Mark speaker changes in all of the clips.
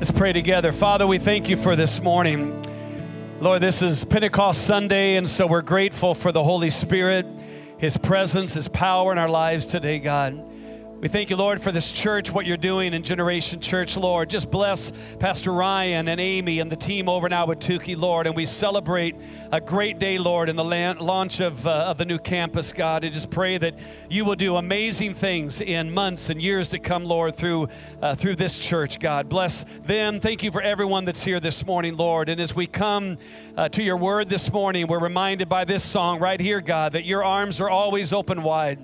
Speaker 1: Let's pray together. Father, we thank you for this morning. Lord, this is Pentecost Sunday, and so we're grateful for the Holy Spirit, His presence, His power in our lives today, God. We thank you, Lord, for this church, what you're doing in Generation Church, Lord. Just bless Pastor Ryan and Amy and the team over Ahwatukee, Lord. And we celebrate a great day, Lord, in the launch of, uh, of the new campus, God. And just pray that you will do amazing things in months and years to come, Lord, through, uh, through this church, God. Bless them. Thank you for everyone that's here this morning, Lord. And as we come uh, to your word this morning, we're reminded by this song right here, God, that your arms are always open wide.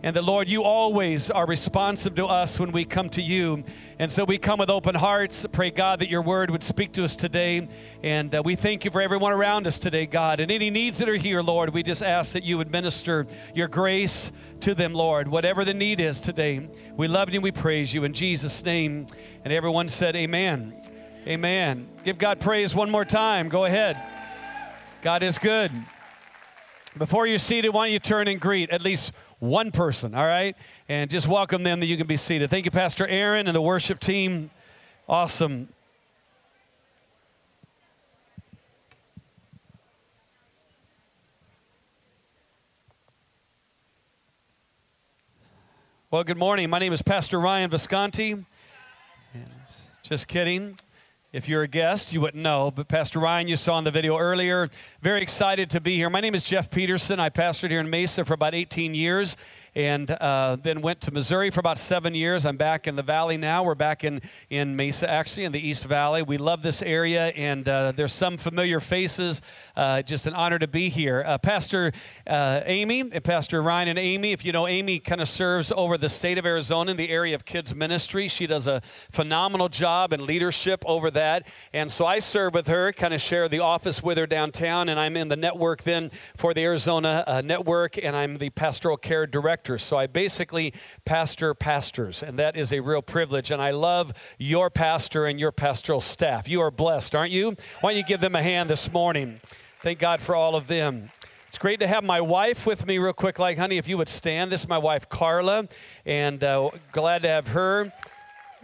Speaker 1: And the Lord, you always are responsive to us when we come to you. And so we come with open hearts. Pray, God, that your word would speak to us today. And uh, we thank you for everyone around us today, God. And any needs that are here, Lord, we just ask that you would minister your grace to them, Lord, whatever the need is today. We love you and we praise you in Jesus' name. And everyone said, Amen. Amen. Give God praise one more time. Go ahead. God is good. Before you're seated, why don't you turn and greet at least one person, all right? And just welcome them that you can be seated. Thank you, Pastor Aaron and the worship team. Awesome. Well, good morning. My name is Pastor Ryan Visconti. Just kidding. If you're a guest, you wouldn't know, but Pastor Ryan, you saw in the video earlier, very excited to be here. My name is Jeff Peterson. I pastored here in Mesa for about 18 years, and uh, then went to Missouri for about seven years. I'm back in the valley now. We're back in, in Mesa, actually, in the East Valley. We love this area, and uh, there's some familiar faces. Uh, just an honor to be here. Uh, Pastor uh, Amy, uh, Pastor Ryan and Amy, if you know, Amy kind of serves over the state of Arizona in the area of kids' ministry. She does a phenomenal job and leadership over that. And so I serve with her, kind of share the office with her downtown, and I'm in the network then for the Arizona network, and I'm the pastoral care director pastors. So I basically pastor pastors, and that is a real privilege. And I love your pastor and your pastoral staff. You are blessed, aren't you? Why don't you give them a hand this morning? Thank God for all of them. It's great to have my wife with me, real quick. Like, honey, if you would stand. This is my wife, Carla, and uh, glad to have her.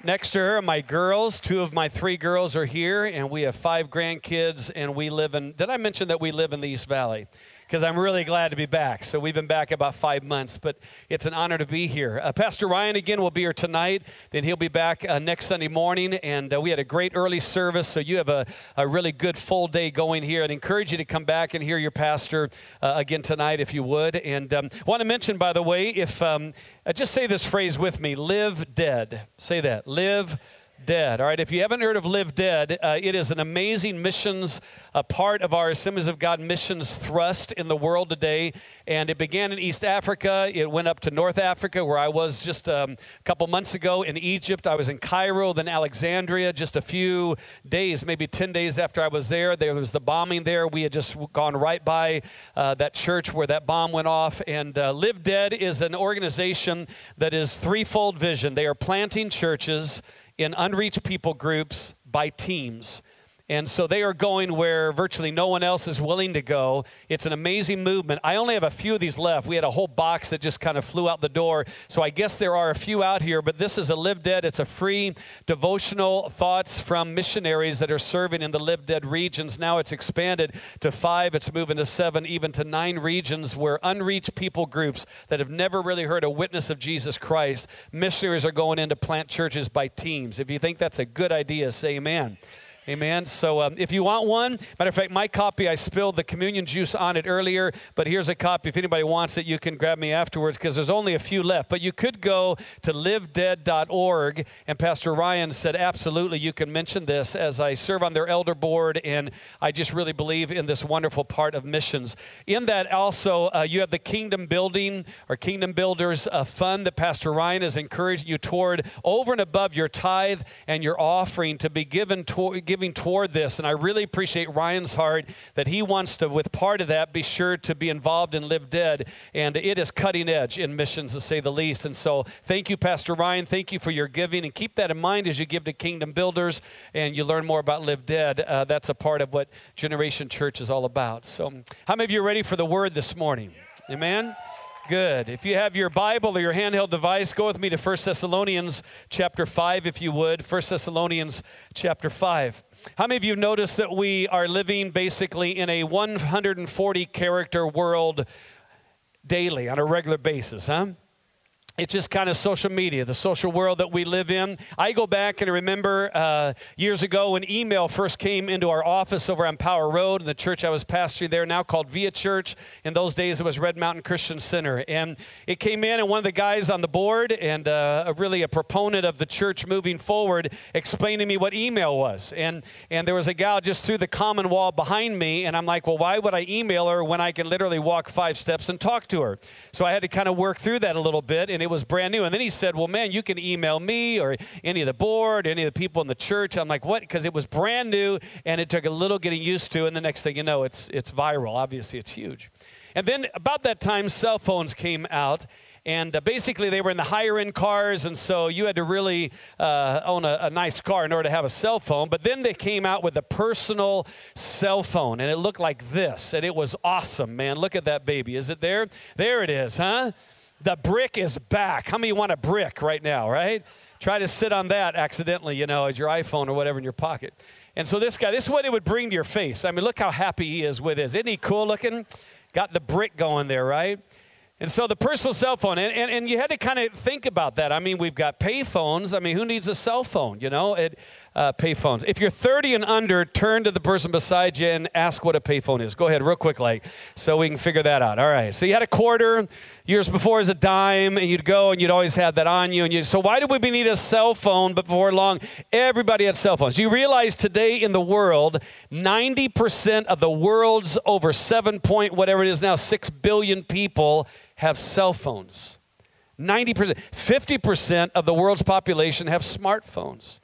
Speaker 1: Next to her, my girls. Two of my three girls are here, and we have five grandkids, and we live in. Did I mention that we live in the East Valley? because I'm really glad to be back. So we've been back about five months, but it's an honor to be here. Uh, Pastor Ryan again will be here tonight. Then he'll be back uh, next Sunday morning. And uh, we had a great early service, so you have a, a really good full day going here. I'd encourage you to come back and hear your pastor uh, again tonight if you would. And um, want to mention, by the way, if um, uh, just say this phrase with me: "Live dead." Say that. Live Dead. All right, if you haven't heard of Live Dead, uh, it is an amazing missions, a part of our Assemblies of God missions thrust in the world today. And it began in East Africa. It went up to North Africa, where I was just um, a couple months ago in Egypt. I was in Cairo, then Alexandria, just a few days, maybe 10 days after I was there. There was the bombing there. We had just gone right by uh, that church where that bomb went off. And uh, Live Dead is an organization that is threefold vision they are planting churches in unreached people groups by teams and so they are going where virtually no one else is willing to go. It's an amazing movement. I only have a few of these left. We had a whole box that just kind of flew out the door. So I guess there are a few out here, but this is a Live Dead. It's a free devotional thoughts from missionaries that are serving in the Live Dead regions. Now it's expanded to five, it's moving to seven, even to nine regions where unreached people groups that have never really heard a witness of Jesus Christ, missionaries are going in to plant churches by teams. If you think that's a good idea, say amen. Amen. So um, if you want one, matter of fact, my copy, I spilled the communion juice on it earlier, but here's a copy. If anybody wants it, you can grab me afterwards because there's only a few left. But you could go to livedead.org, and Pastor Ryan said, absolutely, you can mention this as I serve on their elder board, and I just really believe in this wonderful part of missions. In that, also, uh, you have the Kingdom Building or Kingdom Builders uh, Fund that Pastor Ryan is encouraging you toward over and above your tithe and your offering to be given toward giving toward this. And I really appreciate Ryan's heart that he wants to, with part of that, be sure to be involved in Live Dead. And it is cutting edge in missions, to say the least. And so thank you, Pastor Ryan. Thank you for your giving. And keep that in mind as you give to Kingdom Builders and you learn more about Live Dead. Uh, that's a part of what Generation Church is all about. So, how many of you are ready for the word this morning? Amen. Good. If you have your Bible or your handheld device, go with me to 1 Thessalonians chapter 5, if you would. 1 Thessalonians chapter 5. How many of you noticed that we are living basically in a 140 character world daily on a regular basis, huh? it's just kind of social media, the social world that we live in. I go back and remember uh, years ago when email first came into our office over on Power Road and the church I was pastoring there, now called Via Church. In those days, it was Red Mountain Christian Center. And it came in, and one of the guys on the board and uh, really a proponent of the church moving forward explained to me what email was. And, and there was a gal just through the common wall behind me, and I'm like, well, why would I email her when I can literally walk five steps and talk to her? So I had to kind of work through that a little bit. And it was brand new. And then he said, Well, man, you can email me or any of the board, any of the people in the church. I'm like, What? Because it was brand new and it took a little getting used to. And the next thing you know, it's, it's viral. Obviously, it's huge. And then about that time, cell phones came out. And uh, basically, they were in the higher end cars, and so you had to really uh, own a, a, nice car in order to have a cell phone. But then they came out with a personal cell phone, and it looked like this, and it was awesome, man. Look at that baby. Is it there? There it is, huh? The brick is back. How many want a brick right now, right? Try to sit on that accidentally, you know, as your iPhone or whatever in your pocket. And so this guy, this is what it would bring to your face. I mean, look how happy he is with this. Isn't he cool looking? Got the brick going there, right? And so the personal cell phone, and, and, and you had to kind of think about that. I mean, we've got pay phones. I mean, who needs a cell phone, you know? It, uh, payphones. If you're 30 and under, turn to the person beside you and ask what a payphone is. Go ahead, real quick, like, so we can figure that out. All right. So you had a quarter years before as a dime, and you'd go and you'd always have that on you. And you. So why did we need a cell phone? But before long, everybody had cell phones. You realize today in the world, 90% of the world's over seven point whatever it is now, six billion people have cell phones. 90%, 50% of the world's population have smartphones.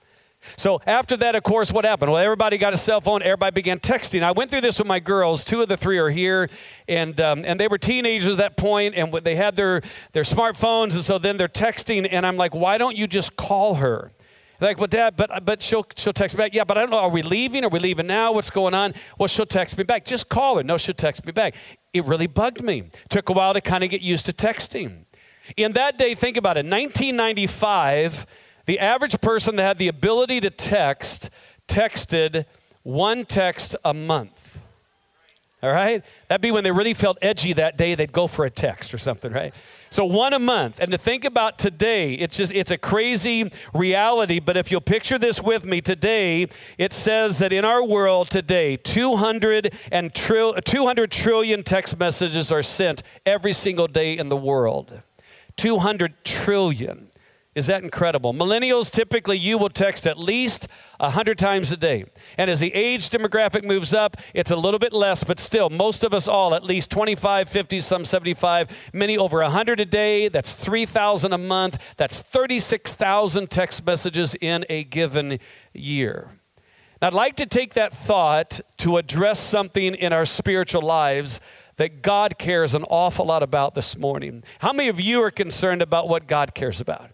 Speaker 1: So after that, of course, what happened? Well, everybody got a cell phone. Everybody began texting. I went through this with my girls. Two of the three are here, and um, and they were teenagers at that point, and they had their their smartphones, and so then they're texting, and I'm like, why don't you just call her? like, well, Dad, but but she'll she'll text me back. Yeah, but I don't know. Are we leaving? Are we leaving now? What's going on? Well, she'll text me back. Just call her. No, she'll text me back. It really bugged me. Took a while to kind of get used to texting. In that day, think about it. 1995 the average person that had the ability to text texted one text a month. All right? That'd be when they really felt edgy that day, they'd go for a text or something, right? So one a month. And to think about today, it's just it's a crazy reality, but if you'll picture this with me today, it says that in our world today, 200 and tri- 200 trillion text messages are sent every single day in the world. 200 trillion. Is that incredible? Millennials, typically, you will text at least 100 times a day. And as the age demographic moves up, it's a little bit less, but still, most of us all, at least 25, 50, some 75, many over 100 a day. That's 3,000 a month. That's 36,000 text messages in a given year. Now, I'd like to take that thought to address something in our spiritual lives that God cares an awful lot about this morning. How many of you are concerned about what God cares about?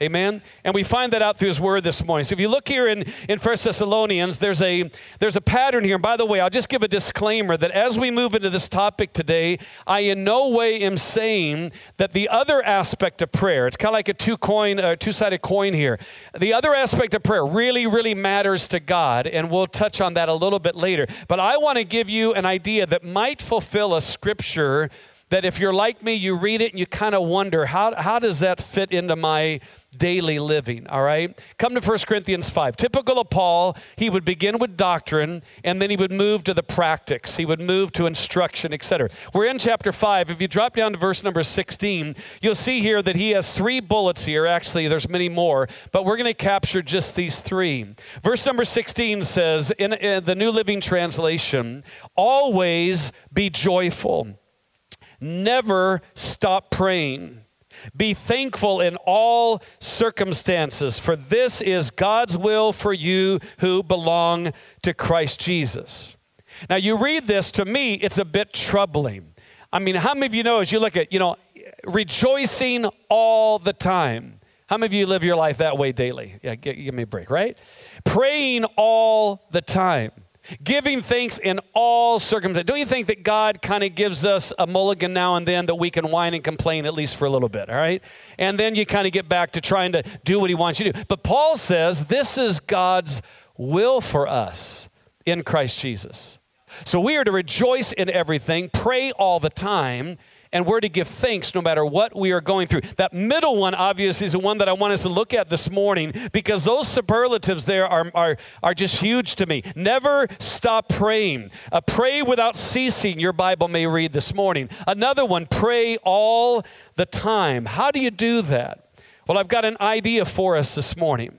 Speaker 1: Amen. And we find that out through his word this morning. So if you look here in, in 1 Thessalonians, there's a there's a pattern here. And by the way, I'll just give a disclaimer that as we move into this topic today, I in no way am saying that the other aspect of prayer, it's kind of like a two coin, a uh, two-sided coin here. The other aspect of prayer really, really matters to God, and we'll touch on that a little bit later. But I want to give you an idea that might fulfill a scripture that if you're like me, you read it and you kind of wonder, how, how does that fit into my daily living, all right? Come to 1 Corinthians 5. Typical of Paul, he would begin with doctrine and then he would move to the practice. He would move to instruction, etc. We're in chapter 5. If you drop down to verse number 16, you'll see here that he has three bullets here. Actually, there's many more, but we're going to capture just these three. Verse number 16 says in, in the New Living Translation, always be joyful. Never stop praying. Be thankful in all circumstances, for this is God's will for you who belong to Christ Jesus. Now, you read this, to me, it's a bit troubling. I mean, how many of you know as you look at, you know, rejoicing all the time? How many of you live your life that way daily? Yeah, give, me a break, right? Praying all the time. Giving thanks in all circumstances. Don't you think that God kind of gives us a mulligan now and then that we can whine and complain at least for a little bit, all right? And then you kind of get back to trying to do what He wants you to do. But Paul says this is God's will for us in Christ Jesus. So we are to rejoice in everything, pray all the time, and we're to give thanks no matter what we are going through. That middle one, obviously, is the one that I want us to look at this morning because those superlatives there are, are, are just huge to me. Never stop praying. Uh, pray without ceasing, your Bible may read this morning. Another one, pray all the time. How do you do that? Well, I've got an idea for us this morning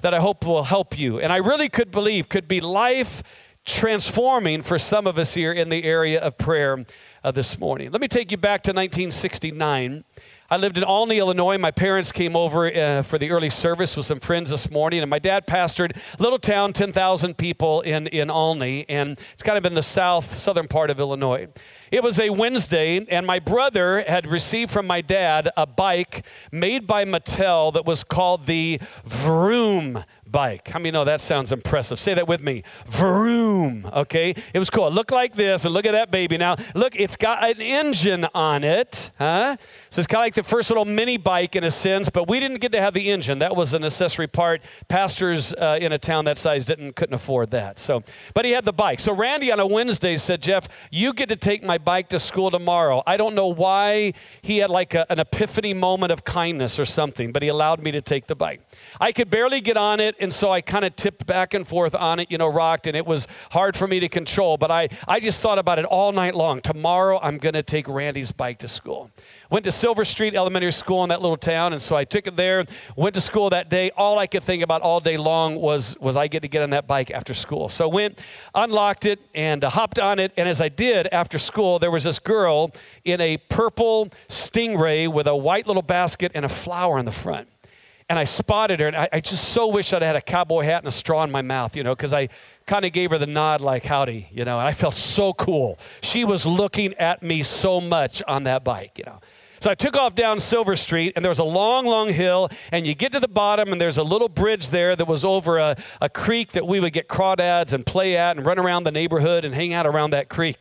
Speaker 1: that I hope will help you. And I really could believe could be life transforming for some of us here in the area of prayer uh, this morning. Let me take you back to 1969. I lived in Olney, Illinois. My parents came over uh, for the early service with some friends this morning, and my dad pastored little town, 10,000 people in, in Olney, and it's kind of in the south, southern part of Illinois. It was a Wednesday, and my brother had received from my dad a bike made by Mattel that was called the Vroom bike. How I many know that sounds impressive? Say that with me. Vroom. Okay, it was cool. Look like this, and look at that baby. Now look, it's got an engine on it, huh? So it's kind of like the first little mini bike in a sense. But we didn't get to have the engine. That was an accessory part. Pastors uh, in a town that size didn't couldn't afford that. So, but he had the bike. So Randy on a Wednesday said, Jeff, you get to take my bike to school tomorrow. I don't know why he had like a, an epiphany moment of kindness or something, but he allowed me to take the bike. I could barely get on it, and so I kind of tipped back and forth on it, you know, rocked, and it was hard for me to control. But I, I just thought about it all night long. Tomorrow, I'm going to take Randy's bike to school. Went to Silver Street Elementary School in that little town, and so I took it there. Went to school that day. All I could think about all day long was was I get to get on that bike after school. So went, unlocked it, and uh, hopped on it. And as I did after school, there was this girl in a purple stingray with a white little basket and a flower in the front and I spotted her, and I, I, just so wish I'd had a cowboy hat and a straw in my mouth, you know, because I kind of gave her the nod, like, howdy, you know, and I felt so cool. She was looking at me so much on that bike, you know. So I took off down Silver Street, and there was a long, long hill, and you get to the bottom, and there's a little bridge there that was over a, a creek that we would get crawdads and play at and run around the neighborhood and hang out around that creek.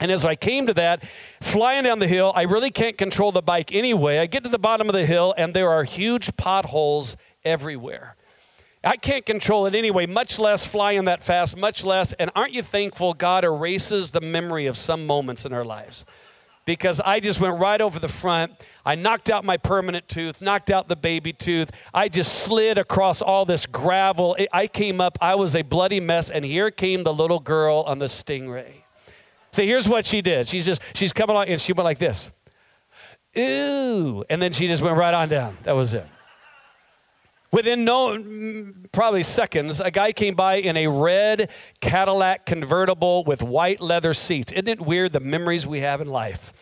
Speaker 1: And as I came to that, flying down the hill, I really can't control the bike anyway. I get to the bottom of the hill, and there are huge potholes everywhere. I can't control it anyway, much less flying that fast, much less. And aren't you thankful God erases the memory of some moments in our lives? Because I just went right over the front. I knocked out my permanent tooth, knocked out the baby tooth. I just slid across all this gravel. I came up, I was a bloody mess, and here came the little girl on the stingray. So here's what she did. She's just, she's coming on, and she went like this. Ooh. And then she just went right on down. That was it. Within no, probably seconds, a guy came by in a red Cadillac convertible with white leather seats. Isn't it weird the memories we have in life?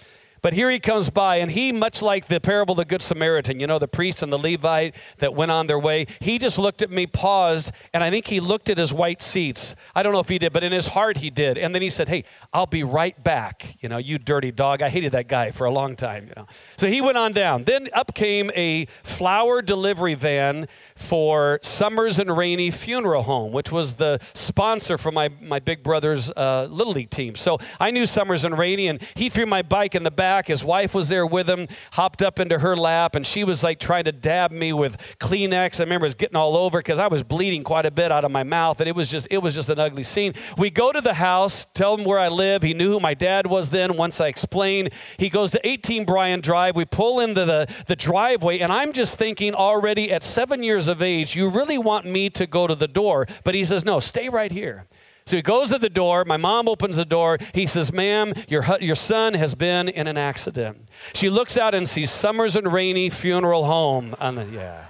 Speaker 1: But here he comes by, and he, much like the parable of the Good Samaritan, you know, the priest and the Levite that went on their way, he just looked at me, paused, and I think he looked at his white seats. I don't know if he did, but in his heart he did. And then he said, Hey, I'll be right back. You know, you dirty dog. I hated that guy for a long time, you know. So he went on down. Then up came a flower delivery van for Summers and Rainy Funeral Home, which was the sponsor for my, my big brother's uh, Little League team. So I knew Summers and Rainy, and he threw my bike in the back back. His wife was there with him, hopped up into her lap, and she was like trying to dab me with Kleenex. I remember it was getting all over because I was bleeding quite a bit out of my mouth, and it was just it was just an ugly scene. We go to the house, tell him where I live. He knew who my dad was then. Once I explained, he goes to 18 Bryan Drive. We pull into the, the driveway, and I'm just thinking already at seven years of age, you really want me to go to the door? But he says, no, stay right here. So he goes to the door. My mom opens the door. He says, Ma'am, your, your son has been in an accident. She looks out and sees Summers and Rainy Funeral Home. On the, yeah.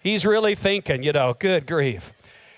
Speaker 1: He's really thinking, you know, good grief.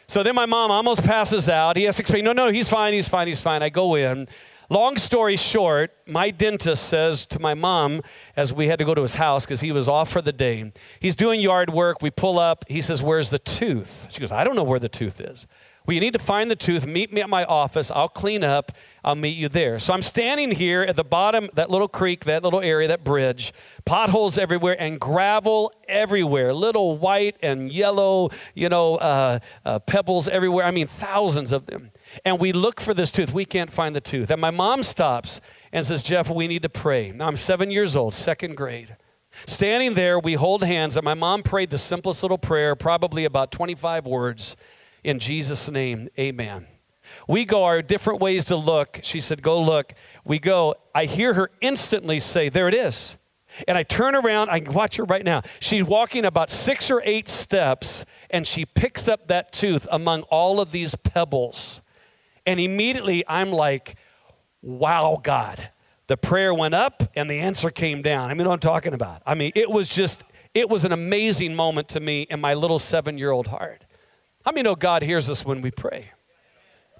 Speaker 1: So then my mom almost passes out. He has to explain, No, no, he's fine, he's fine, he's fine. I go in. Long story short, my dentist says to my mom as we had to go to his house because he was off for the day, he's doing yard work. We pull up. He says, Where's the tooth? She goes, I don't know where the tooth is. Well, you need to find the tooth. Meet me at my office. I'll clean up. I'll meet you there. So I'm standing here at the bottom, that little creek, that little area, that bridge, potholes everywhere and gravel everywhere, little white and yellow, you know, uh, uh, pebbles everywhere. I mean, thousands of them. And we look for this tooth. We can't find the tooth. And my mom stops and says, Jeff, we need to pray. Now I'm seven years old, second grade. Standing there, we hold hands, and my mom prayed the simplest little prayer, probably about 25 words. In Jesus' name, amen. We go our different ways to look. She said, Go look. We go. I hear her instantly say, There it is. And I turn around, I watch her right now. She's walking about six or eight steps, and she picks up that tooth among all of these pebbles. And immediately I'm like, Wow, God. The prayer went up and the answer came down. I mean, I'm talking about? I mean, it was just, it was an amazing moment to me in my little seven year old heart. How many know God hears us when we pray?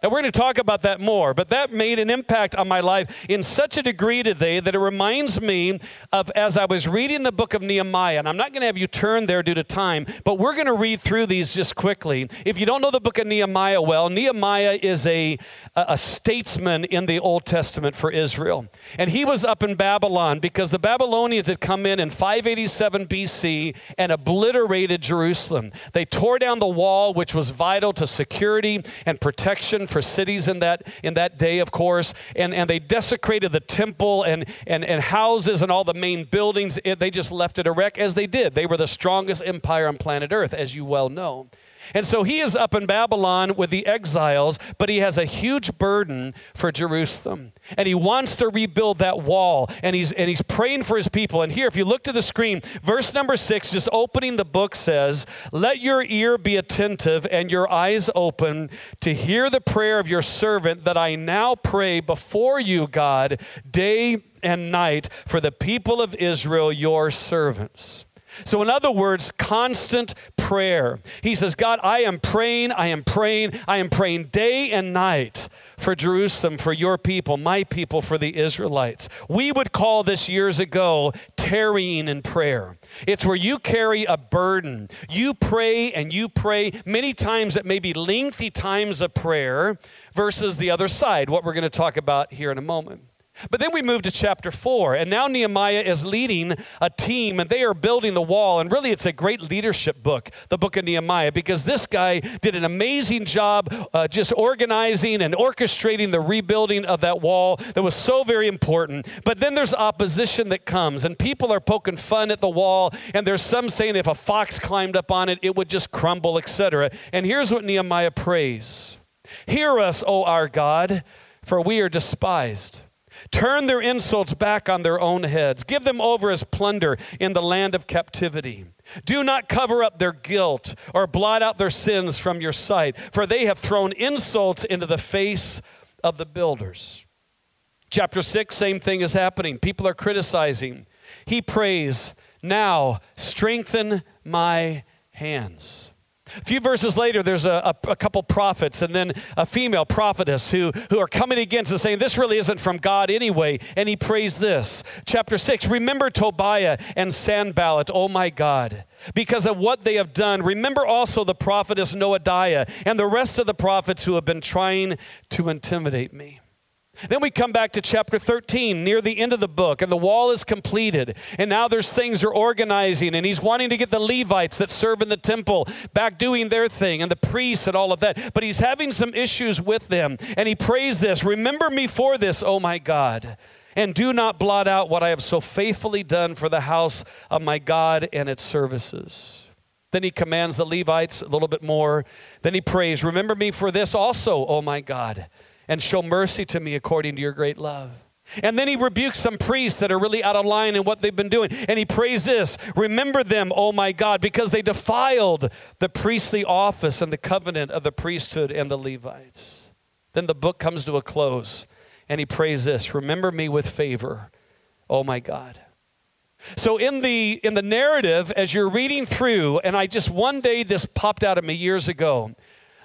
Speaker 1: Now, we're going to talk about that more, but that made an impact on my life in such a degree today that it reminds me of as I was reading the book of Nehemiah, and I'm not going to have you turn there due to time, but we're going to read through these just quickly. If you don't know the book of Nehemiah well, Nehemiah is a, a statesman in the Old Testament for Israel. And he was up in Babylon because the Babylonians had come in in 587 BC and obliterated Jerusalem. They tore down the wall, which was vital to security and protection for cities in that, in that day, of course. And, and they desecrated the temple and, and, and houses and all the main buildings. It, they just left it a wreck, as they did. They were the strongest empire on planet Earth, as you well know. And so he is up in Babylon with the exiles, but he has a huge burden for Jerusalem. And he wants to rebuild that wall. And he's, and he's praying for his people. And here, if you look to the screen, verse number six, just opening the book says, Let your ear be attentive and your eyes open to hear the prayer of your servant that I now pray before you, God, day and night for the people of Israel, your servants. So, in other words, constant prayer. He says, God, I am praying, I am praying, I am praying day and night for Jerusalem, for your people, my people, for the Israelites. We would call this years ago tarrying in prayer. It's where you carry a burden. You pray and you pray many times It may be lengthy times of prayer versus the other side, what we're going to talk about here in a moment. But then we move to chapter 4, and now Nehemiah is leading a team, and they are building the wall. And really, it's a great leadership book, the book of Nehemiah, because this guy did an amazing job uh, just organizing and orchestrating the rebuilding of that wall that was so very important. But then there's opposition that comes, and people are poking fun at the wall, and there's some saying if a fox climbed up on it, it would just crumble, etc. And here's what Nehemiah prays Hear us, O our God, for we are despised. Turn their insults back on their own heads. Give them over as plunder in the land of captivity. Do not cover up their guilt or blot out their sins from your sight, for they have thrown insults into the face of the builders. Chapter 6, same thing is happening. People are criticizing. He prays, Now strengthen my hands. A few verses later, there's a, a, a, couple prophets and then a female prophetess who, who are coming against and saying, This really isn't from God anyway. And he prays this. Chapter 6 Remember Tobiah and Sanballat, oh my God, because of what they have done. Remember also the prophetess Noadiah and the rest of the prophets who have been trying to intimidate me. Then we come back to chapter 13, near the end of the book, and the wall is completed. And now there's things are organizing, and he's wanting to get the Levites that serve in the temple back doing their thing, and the priests and all of that. But he's having some issues with them, and he prays this Remember me for this, oh my God, and do not blot out what I have so faithfully done for the house of my God and its services. Then he commands the Levites a little bit more. Then he prays, Remember me for this also, oh my God and show mercy to me according to your great love. And then he rebukes some priests that are really out of line in what they've been doing. And he prays this Remember them, oh my God, because they defiled the priestly office and the covenant of the priesthood and the Levites. Then the book comes to a close, and he prays this Remember me with favor, oh my God. So in the in the narrative as you're reading through and I just one day this popped out at me years ago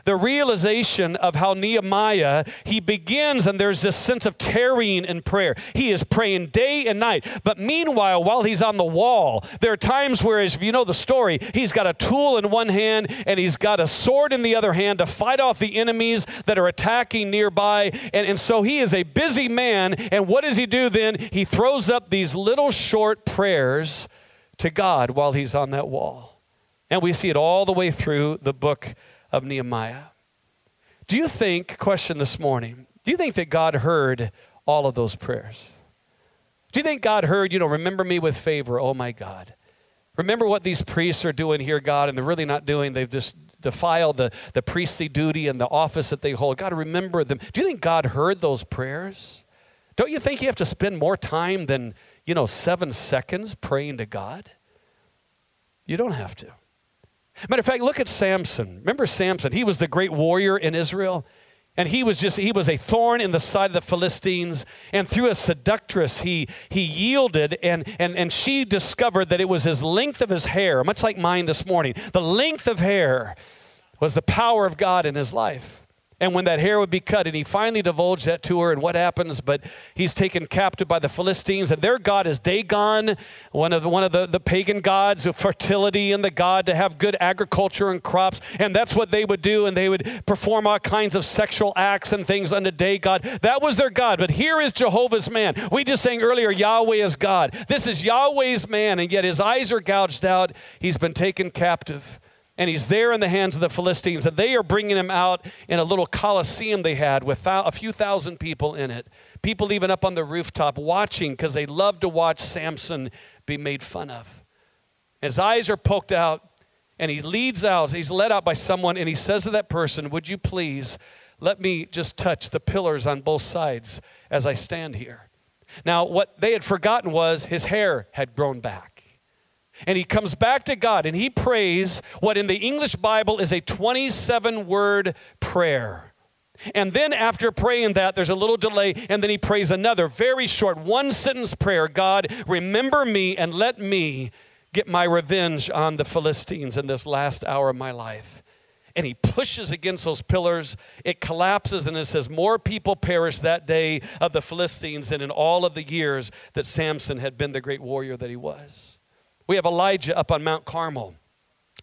Speaker 1: the realization of how Nehemiah, he begins and there's this sense of tarrying in prayer. He is praying day and night. But meanwhile, while he's on the wall, there are times where, as you know the story, he's got a tool in one hand and he's got a sword in the other hand to fight off the enemies that are attacking nearby. And, and so he is a busy man. And what does he do then? He throws up these little short prayers to God while he's on that wall. And we see it all the way through the book of Nehemiah. Do you think, question this morning, do you think that God heard all of those prayers? Do you think God heard, you know, remember me with favor, oh my God? Remember what these priests are doing here, God, and they're really not doing. They've just defiled the, the priestly duty and the office that they hold. God, remember them. Do you think God heard those prayers? Don't you think you have to spend more time than, you know, seven seconds praying to God? You don't have to. Matter of fact, look at Samson. Remember Samson? He was the great warrior in Israel. And he was just, he was a thorn in the side of the Philistines. And through a seductress, he, he yielded, and, and, and she discovered that it was his length of his hair, much like mine this morning. The length of hair was the power of God in his life. And when that hair would be cut, and he finally divulged that to her and what happens, but he's taken captive by the Philistines, and their god is Dagon, one of the, one of the, the pagan gods of fertility and the god to have good agriculture and crops. And that's what they would do, and they would perform all kinds of sexual acts and things unto Dagon. That was their god. But here is Jehovah's man. We just sang earlier, Yahweh is God. This is Yahweh's man, and yet his eyes are gouged out. He's been taken captive and he's there in the hands of the Philistines, and they are bringing him out in a little coliseum they had with a few thousand people in it. People even up on the rooftop watching because they love to watch Samson be made fun of. His eyes are poked out, and he leads out, he's led out by someone, and he says to that person, Would you please let me just touch the pillars on both sides as I stand here? Now, what they had forgotten was his hair had grown back and he comes back to God and he prays what in the English Bible is a 27 word prayer. And then after praying that, there's a little delay, and then he prays another very short one sentence prayer God, remember me and let me get my revenge on the Philistines in this last hour of my life. And he pushes against those pillars. It collapses, and it says, More people perished that day of the Philistines than in all of the years that Samson had been the great warrior that he was. We have Elijah up on Mount Carmel.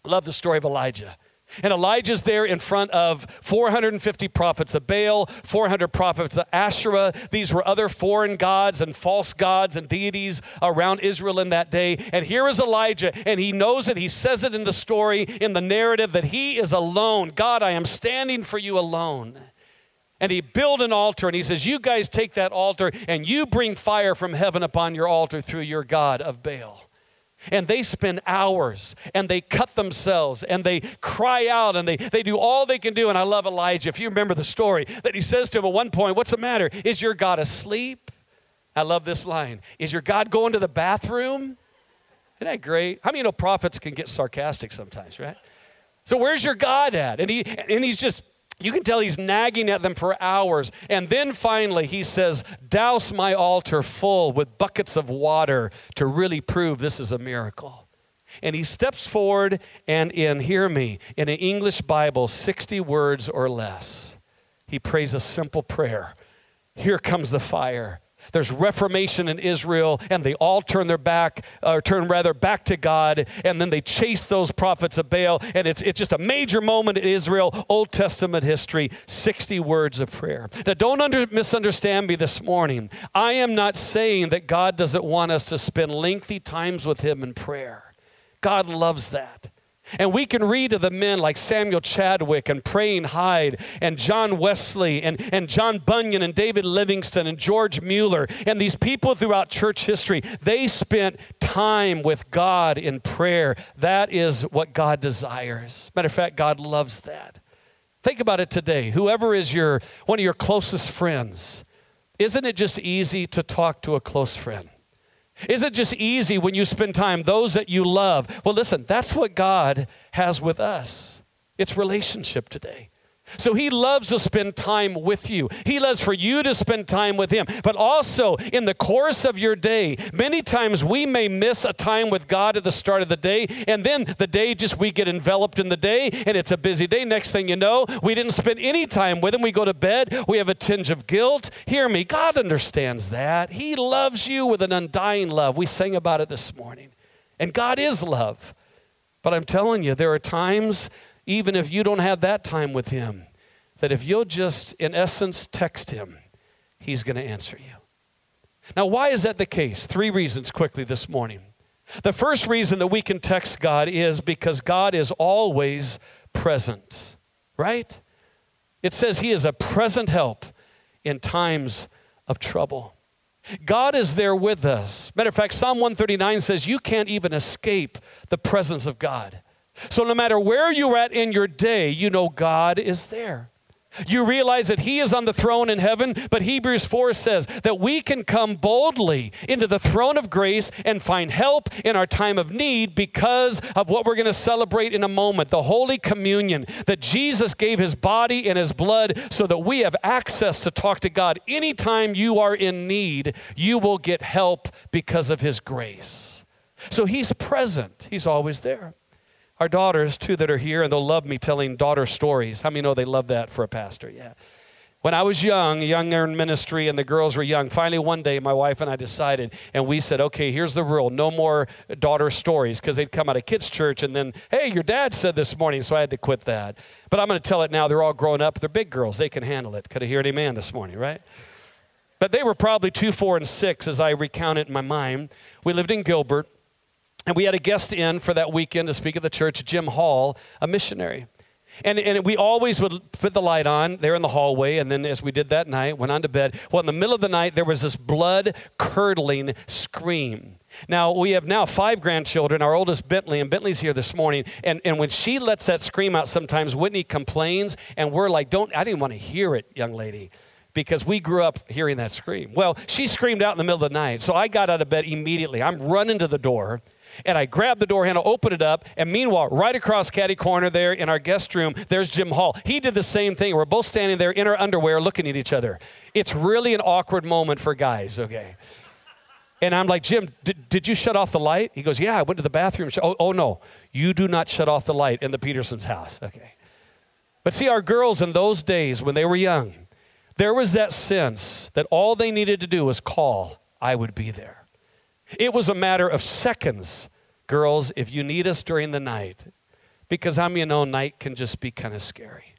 Speaker 1: love the story of Elijah. And Elijah's there in front of 450 prophets of Baal, 400 prophets of Asherah. These were other foreign gods and false gods and deities around Israel in that day. And here is Elijah, and he knows it. He says it in the story, in the narrative, that he is alone. God, I am standing for you alone. And he built an altar, and he says, You guys take that altar, and you bring fire from heaven upon your altar through your God of Baal and they spend hours and they cut themselves and they cry out and they, they do all they can do. And I love Elijah. If you remember the story that he says to him at one point, What's the matter? Is your God asleep? I love this line. Is your God going to the bathroom? Isn't that great? How I many you know prophets can get sarcastic sometimes, right? So where's your God at? And he and he's just you can tell he's nagging at them for hours. And then finally, he says, Douse my altar full with buckets of water to really prove this is a miracle. And he steps forward and, in, hear me, in an English Bible, 60 words or less, he prays a simple prayer Here comes the fire. There's reformation in Israel, and they all turn their back, or turn rather back to God, and then they chase those prophets of Baal. And it's, it's just a major moment in Israel, Old Testament history, 60 words of prayer. Now, don't under, misunderstand me this morning. I am not saying that God doesn't want us to spend lengthy times with Him in prayer, God loves that. And we can read of the men like Samuel Chadwick and Praying Hyde and John Wesley and, and John Bunyan and David Livingstone and George Mueller and these people throughout church history. They spent time with God in prayer. That is what God desires. Matter of fact, God loves that. Think about it today. Whoever is your one of your closest friends, isn't it just easy to talk to a close friend? Is it just easy when you spend time, those that you love? Well, listen, that's what God has with us. It's relationship today. So he loves to spend time with you. He loves for you to spend time with him. But also in the course of your day, many times we may miss a time with God at the start of the day, and then the day just we get enveloped in the day, and it's a busy day. Next thing you know, we didn't spend any time with him. We go to bed, we have a tinge of guilt. Hear me, God understands that. He loves you with an undying love. We sang about it this morning. And God is love. But I'm telling you, there are times even if you don't have that time with Him, that if you'll just, in essence, text Him, He's going to answer you. Now, why is that the case? Three reasons quickly this morning. The first reason that we can text God is because God is always present, right? It says He is a present help in times of trouble. God is there with us. Matter of fact, Psalm 139 says you can't even escape the presence of God. So no matter where you're at in your day, you know God is there. You realize that He is on the throne in heaven, but Hebrews 4 says that we can come boldly into the throne of grace and find help in our time of need because of what we're going to celebrate in a moment the Holy Communion, that Jesus gave His body and His blood so that we have access to talk to God. Anytime you are in need, you will get help because of His grace. So He's present, He's always there. Our daughters, too, that are here, and they'll love me telling daughter stories. How many know they love that for a pastor? Yeah. When I was young, young in ministry, and the girls were young, finally one day my wife and I decided, and we said, okay, here's the rule no more daughter stories, because they'd come out of kids' church and then, hey, your dad said this morning, so I had to quit that. But I'm going to tell it now. They're all grown up, they're big girls, they can handle it. Could I hear any man this morning, right? But they were probably two, four, and six as I recount it in my mind. We lived in Gilbert. And we had a guest in for that weekend to speak at the church, Jim Hall, a missionary. And, and we always would put the light on there in the hallway. And then, as we did that night, went on to bed. Well, in the middle of the night, there was this blood curdling scream. Now, we have now five grandchildren, our oldest Bentley, and Bentley's here this morning. And, and when she lets that scream out, sometimes Whitney complains, and we're like, Don't, I didn't want to hear it, young lady because we grew up hearing that scream. Well, she screamed out in the middle of the night, so I got out of bed immediately. I'm running to the door, and I grabbed the door handle, opened it up, and meanwhile, right across Caddy Corner there in our guest room, there's Jim Hall. He did the same thing. We're both standing there in our underwear looking at each other. It's really an awkward moment for guys, okay? And I'm like, Jim, did, did you shut off the light? He goes, Yeah, I went to the bathroom. Oh, oh, no, you do not shut off the light in the Peterson's house. Okay. But see, our girls in those days when they were young, there was that sense that all they needed to do was call, I would be there. It was a matter of seconds, girls, if you need us during the night, because I am you know night can just be kind of scary?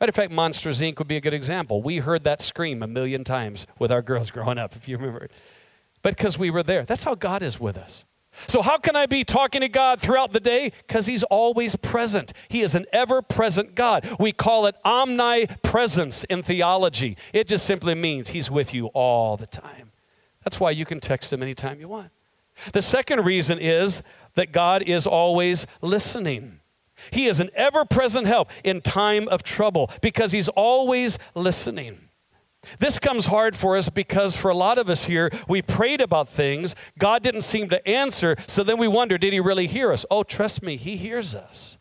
Speaker 1: Matter of fact, Monsters Inc. would be a good example. We heard that scream a million times with our girls growing up, if you remember. But because we were there. That's how God is with us. So, how can I be talking to God throughout the day? Because He's always present. He is an ever present God. We call it omnipresence in theology. It just simply means He's with you all the time. That's why you can text him anytime you want. The second reason is that God is always listening. He is an ever present help in time of trouble because he's always listening. This comes hard for us because for a lot of us here, we prayed about things. God didn't seem to answer, so then we wonder, did he really hear us? Oh, trust me, he hears us.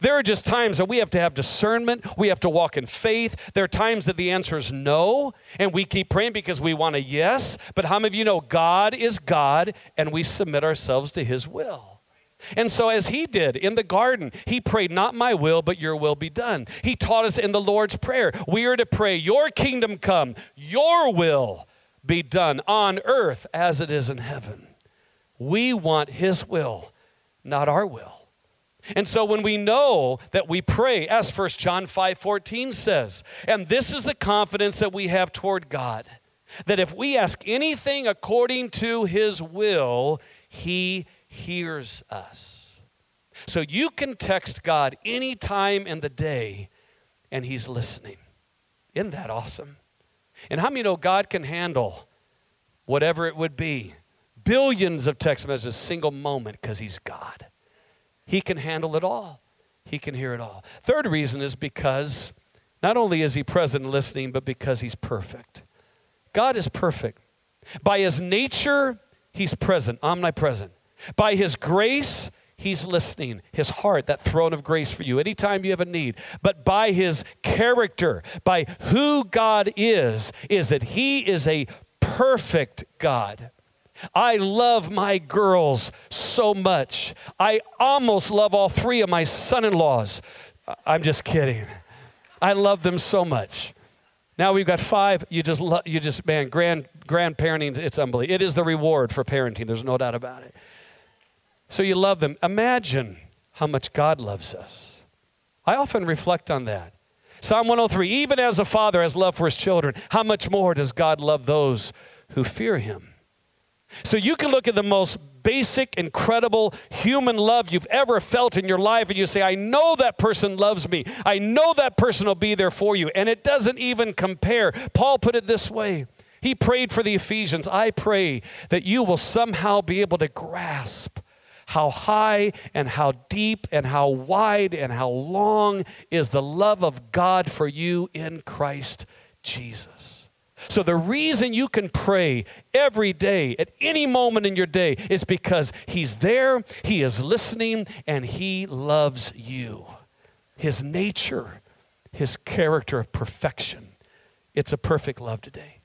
Speaker 1: There are just times that we have to have discernment. We have to walk in faith. There are times that the answer is no, and we keep praying because we want a yes. But how many of you know God is God and we submit ourselves to His will? And so, as he did in the garden, he prayed, Not my will, but your will be done. He taught us in the Lord's Prayer, we are to pray, Your kingdom come, your will be done on earth as it is in heaven. We want his will, not our will. And so when we know that we pray, as 1 John 5 14 says, and this is the confidence that we have toward God, that if we ask anything according to his will, he hears us. So you can text God any time in the day, and he's listening. Isn't that awesome? And how many know God can handle whatever it would be? Billions of text messages, single moment, because he's God. He can handle it all, He can hear it all. Third reason is because not only is He present and listening, but because He's perfect. God is perfect. By His nature, He's present, omnipresent. By His grace, He's listening. His heart, that throne of grace for you, anytime you have a need. But by his character, by who God is, is that he is a perfect God. I love my girls so much. I almost love all three of my son in laws. I'm just kidding. I love them so much. Now we've got five. You just, lo- you just man, grand, grandparenting, it's unbelievable. It is the reward for parenting, there's no doubt about it. So you love them. Imagine how much God loves us. I often reflect on that. Psalm 103 Even as a father has love for his children, how much more does God love those who fear him? So you can look at the most basic, incredible human love you've ever felt in your life, and you say, I know that person loves me. I know that person will be there for you. And it doesn't even compare. Paul put it this way He prayed for the Ephesians I pray that you will somehow be able to grasp how high and how deep and how wide and how long is the love of God for you in Christ Jesus. So, the reason you can pray every day, at any moment in your day, is because He's there, He is listening, and He loves you. His nature, His character of perfection. It's a perfect love today.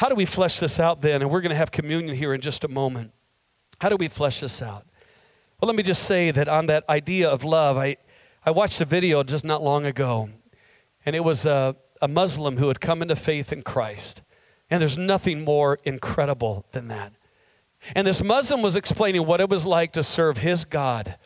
Speaker 1: How do we flesh this out then? And we're going to have communion here in just a moment. How do we flesh this out? Well, let me just say that on that idea of love, I, I watched a video just not long ago, and it was a, uh, a Muslim who had come into faith in Christ. And there's nothing more incredible than that. And this Muslim was explaining what it was like to serve his God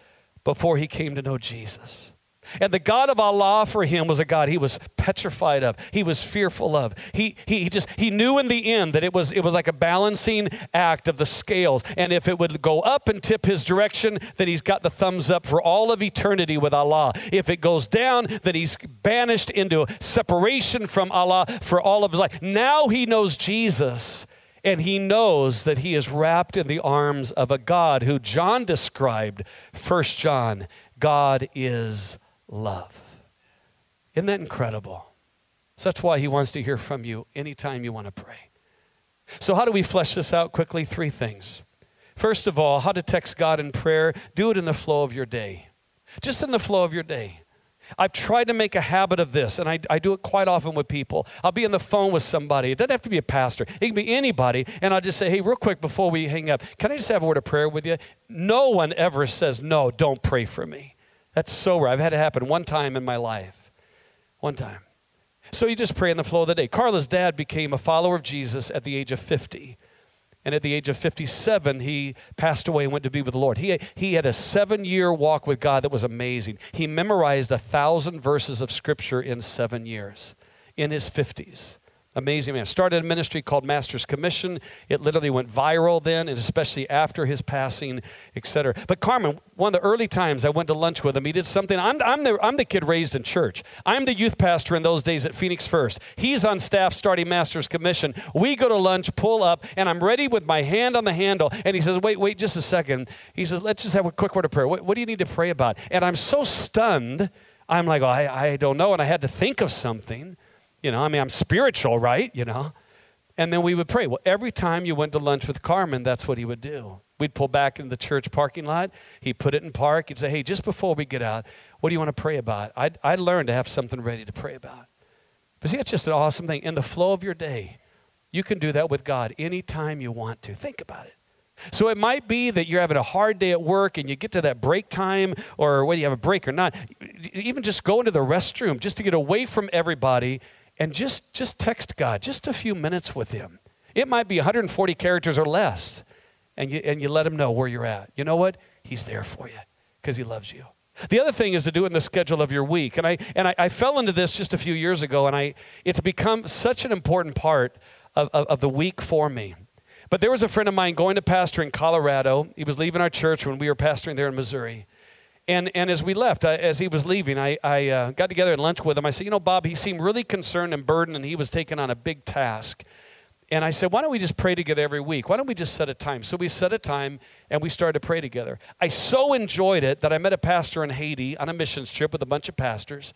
Speaker 1: before he came to know Jesus. And the God of Allah for him was a God he was petrified of. He was fearful of. He, he, he just he knew in the end that it was it was like a balancing act of the scales. And if it would go up and tip his direction, then he's got the thumbs up for all of eternity with Allah. If it goes down, then he's banished into separation from Allah for all of his life. Now he knows Jesus. And he knows that he is wrapped in the arms of a God who John described, First John, God is love. Isn't that incredible? So that's why he wants to hear from you anytime you want to pray. So, how do we flesh this out quickly? Three things. First of all, how to text God in prayer. Do it in the flow of your day, just in the flow of your day. I've tried to make a habit of this, and I, I do it quite often with people. I'll be on the phone with somebody. It doesn't have to be a pastor, it can be anybody. And I'll just say, hey, real quick before we hang up, can I just have a word of prayer with you? No one ever says, no, don't pray for me. That's sober. I've had it happen one time in my life. One time. So you just pray in the flow of the day. Carla's dad became a follower of Jesus at the age of 50. And at the age of 57, he passed away and went to be with the Lord. He, he had a seven year walk with God that was amazing. He memorized a thousand verses of scripture in seven years in his 50s. Amazing man. Started a ministry called Master's Commission. It literally went viral then, and especially after his passing, etc. But Carmen, one of the early times I went to lunch with him, he did something. I'm, I'm, the, I'm the kid raised in church. I'm the youth pastor in those days at Phoenix First. He's on staff starting Master's Commission. We go to lunch, pull up, and I'm ready with my hand on the handle. And he says, Wait, wait just a second. He says, Let's just have a quick word of prayer. What, what do you need to pray about? And I'm so stunned. I'm like, oh, I, I don't know. And I had to think of something. You know, I mean, I'm spiritual, right? You know? And then we would pray. Well, every time you went to lunch with Carmen, that's what he would do. We'd pull back into the church parking lot. He'd put it in park. He'd say, Hey, just before we get out, what do you want to pray about? I, I learn to have something ready to pray about. But see, that's just an awesome thing. In the flow of your day, you can do that with God anytime you want to. Think about it. So it might be that you're having a hard day at work and you get to that break time, or whether you have a break or not, even just go into the restroom just to get away from everybody and just, just text God, just a few minutes with Him. It might be 140 characters or less, and you, and you let Him know where you're at. You know what? He's there for you because He loves you. The other thing is to do in the schedule of your week. And I, and I, I, fell into this just a few years ago, and I, it's become such an important part of, of, of the week for me. But there was a friend of mine going to pastor in Colorado. He was leaving our church when we were pastoring there in Missouri. And, and as we left, I, as he was leaving, I, I uh, got together at lunch with him. I said, You know, Bob, he seemed really concerned and burdened, and he was taking on a big task. And I said, Why don't we just pray together every week? Why don't we just set a time? So we set a time and we started to pray together. I so enjoyed it that I met a pastor in Haiti on a missions trip with a bunch of pastors.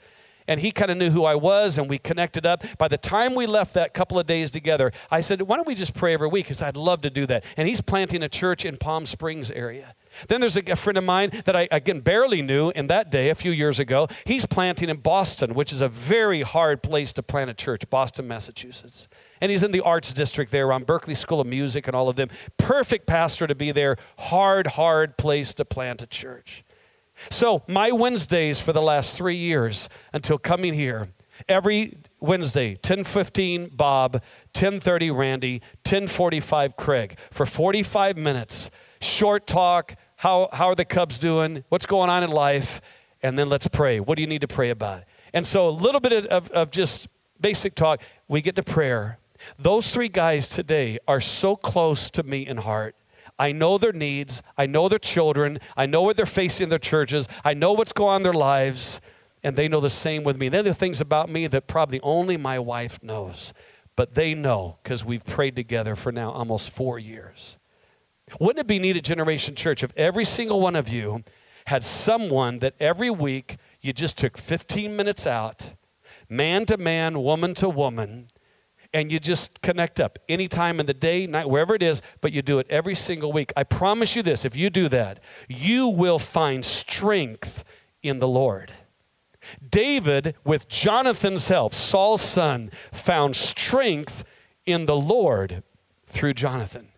Speaker 1: And he kind of knew who I was and we connected up. By the time we left that couple of days together, I said, Why don't we just pray every week? Because I'd love to do that. And he's planting a church in Palm Springs area. Then there's a, a friend of mine that I, again, barely knew in that day a few years ago. He's planting in Boston, which is a very hard place to plant a church, Boston, Massachusetts. And he's in the arts district there on Berklee School of Music and all of them. Perfect pastor to be there. Hard, hard place to plant a church. So, my Wednesdays for the last three years until coming here, every Wednesday, 1015 Bob, 1030 Randy, 1045 Craig, for 45 minutes, short talk, how, how are the Cubs doing? What's going on in life? And then let's pray. What do you need to pray about? And so a little bit of, of just basic talk. We get to prayer. Those three guys today are so close to me in heart. I know their needs. I know their children. I know what they're facing in their churches. I know what's going on in their lives. And they know the same with me. They're the things about me that probably only my wife knows. But they know because we've prayed together for now almost four years. Wouldn't it be neat at Generation Church if every single one of you had someone that every week you just took 15 minutes out, man to man, woman to woman, and you just connect up any time in the day, night, wherever it is, but you do it every single week. I promise you this if you do that, you will find strength in the Lord. David, with Jonathan's help, Saul's son, found strength in the Lord through Jonathan.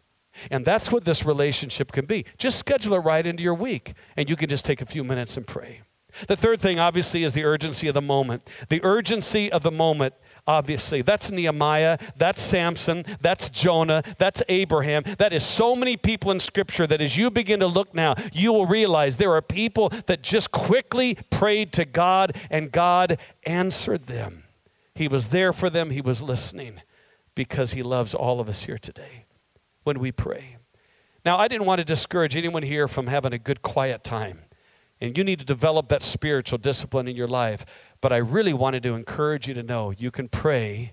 Speaker 1: And that's what this relationship can be. Just schedule it right into your week, and you can just take a few minutes and pray. The third thing, obviously, is the urgency of the moment. The urgency of the moment, obviously. That's Nehemiah, that's Samson, that's Jonah, that's Abraham. That is so many people in Scripture that as you begin to look now, you will realize there are people that just quickly prayed to God and God answered them. He was there for them, He was listening because He loves all of us here today when we pray. Now, I didn't want to discourage anyone here from having a good quiet time. And you need to develop that spiritual discipline in your life. But I really wanted to encourage you to know you can pray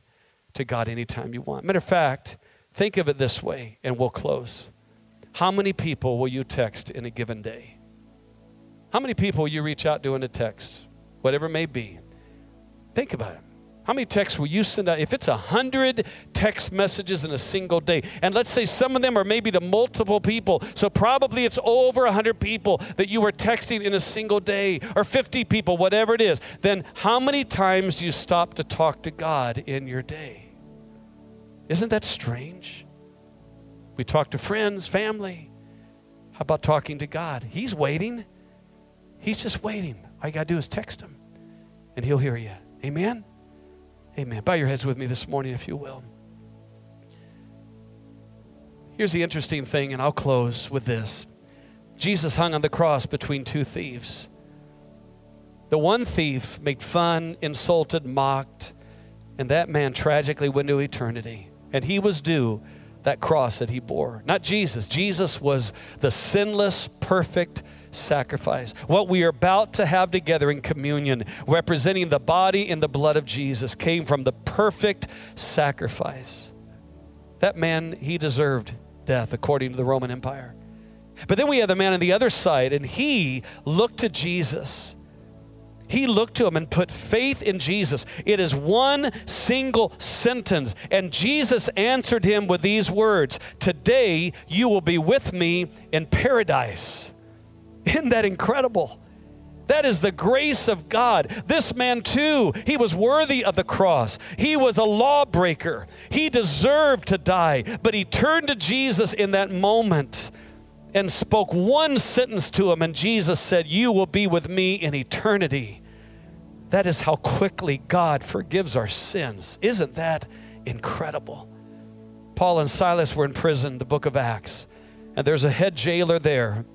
Speaker 1: to God anytime you want. Matter of fact, think of it this way, and we'll close. How many people will you text in a given day? How many people will you reach out to in a text? Whatever it may be. Think about it. How many texts will you send out? If it's a hundred text messages in a single day, and let's say some of them are maybe to multiple people, so probably it's over a hundred people that you were texting in a single day, or 50 people, whatever it is, then how many times do you stop to talk to God in your day? Isn't that strange? We talk to friends, family. How about talking to God? He's waiting. He's just waiting. All you got to do is text him, and he'll hear you. Amen? Amen. Bow your heads with me this morning, if you will. Here's the interesting thing, and I'll close with this Jesus hung on the cross between two thieves. The one thief made fun, insulted, mocked, and that man tragically went to eternity. And he was due that cross that he bore. Not Jesus. Jesus was the sinless, perfect, sacrifice. What we are about to have together in communion, representing the body and the blood of Jesus, came from the perfect sacrifice. That man, he deserved death according to the Roman Empire. But then we have the man on the other side, and he looked to Jesus. He looked to him and put faith in Jesus. It is one single sentence. And Jesus answered him with these words Today you will be with me in paradise. Isn't that incredible? That is the grace of God. This man, too, he was worthy of the cross. He was a lawbreaker. He deserved to die, but he turned to Jesus in that moment and spoke one sentence to him, and Jesus said, You will be with me in eternity. That is how quickly God forgives our sins. Isn't that incredible? Paul and Silas were in prison, the book of Acts, and there's a head jailer there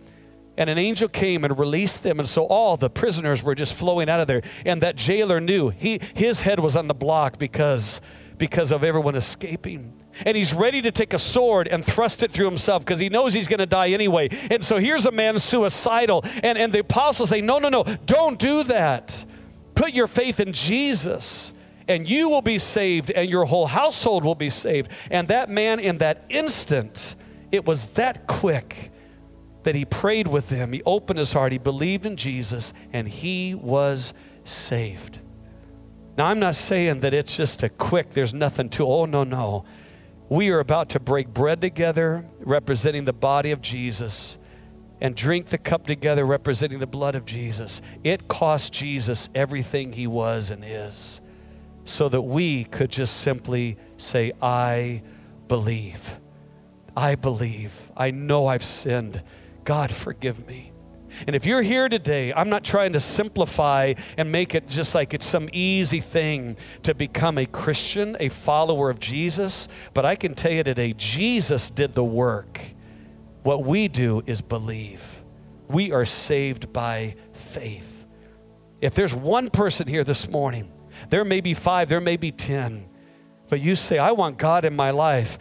Speaker 1: and an angel came and released them. And so all the prisoners were just flowing out of there. And that jailer knew he, his head was on the block because, because of everyone escaping. And he's ready to take a sword and thrust it through himself because he knows he's going to die anyway. And so here's a man suicidal. And, and the apostles say, No, no, no, don't do that. Put your faith in Jesus and you will be saved and your whole household will be saved. And that man, in that instant, it was that quick that he prayed with them, he opened his heart, he believed in Jesus, and he was saved. Now, I'm not saying that it's just a quick, there's nothing to, oh, no, no. We are about to break bread together, representing the body of Jesus, and drink the cup together, representing the blood of Jesus. It cost Jesus everything he was and is, so that we could just simply say, I believe. I believe. I know I've sinned. God, forgive me. And if you're here today, I'm not trying to simplify and make it just like it's some easy thing to become a Christian, a follower of Jesus, but I can tell you today, Jesus did the work. What we do is believe. We are saved by faith. If there's one person here this morning, there may be five, there may be ten, but you say, I want God in my life.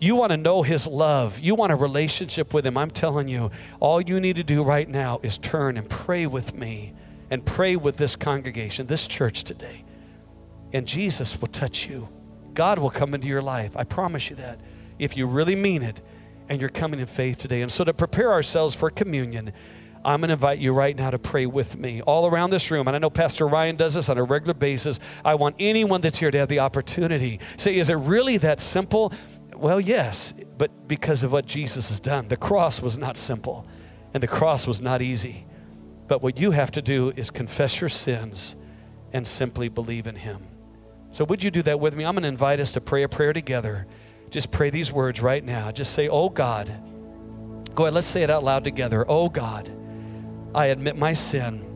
Speaker 1: You want to know His love. You want a relationship with Him. I'm telling you, all you need to do right now is turn and pray with me and pray with this congregation, this church today. And Jesus will touch you. God will come into your life. I promise you that. If you really mean it and you're coming in faith today. And so, to prepare ourselves for communion, I'm going to invite you right now to pray with me all around this room. And I know Pastor Ryan does this on a regular basis. I want anyone that's here to have the opportunity. Say, is it really that simple? Well, yes, but because of what Jesus has done. The cross was not simple, and the cross was not easy. But what you have to do is confess your sins and simply believe in Him. So, would you do that with me? I'm going to invite us to pray a prayer together. Just pray these words right now. Just say, Oh God. Go ahead, let's say it out loud together. Oh God, I admit my sin.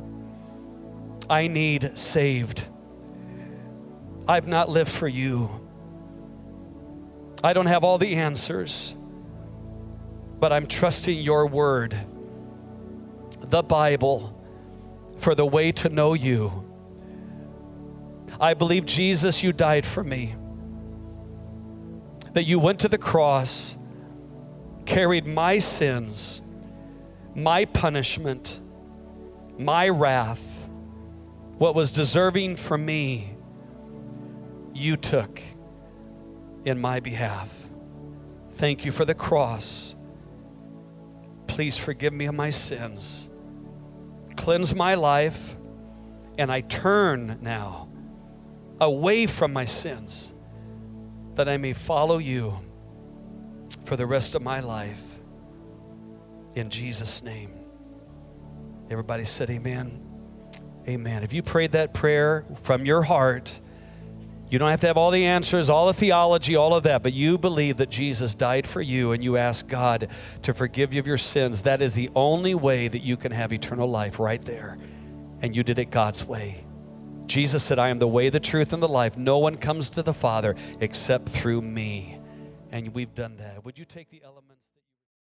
Speaker 1: I need saved. I've not lived for you. I don't have all the answers, but I'm trusting your word, the Bible, for the way to know you. I believe, Jesus, you died for me, that you went to the cross, carried my sins, my punishment, my wrath, what was deserving for me, you took in my behalf. Thank you for the cross. Please forgive me of my sins. Cleanse my life, and I turn now away from my sins that I may follow you for the rest of my life. In Jesus' name. Everybody said, Amen. Amen. If you prayed that prayer from your heart, you don't have to have all the answers, all the theology, all of that, but you believe that Jesus died for you and you ask God to forgive you of your sins. That is the only way that you can have eternal life right there. And you did it God's way. Jesus said, I am the way, the truth, and the life. No one comes to the Father except through me. And we've done that. Would you take the element?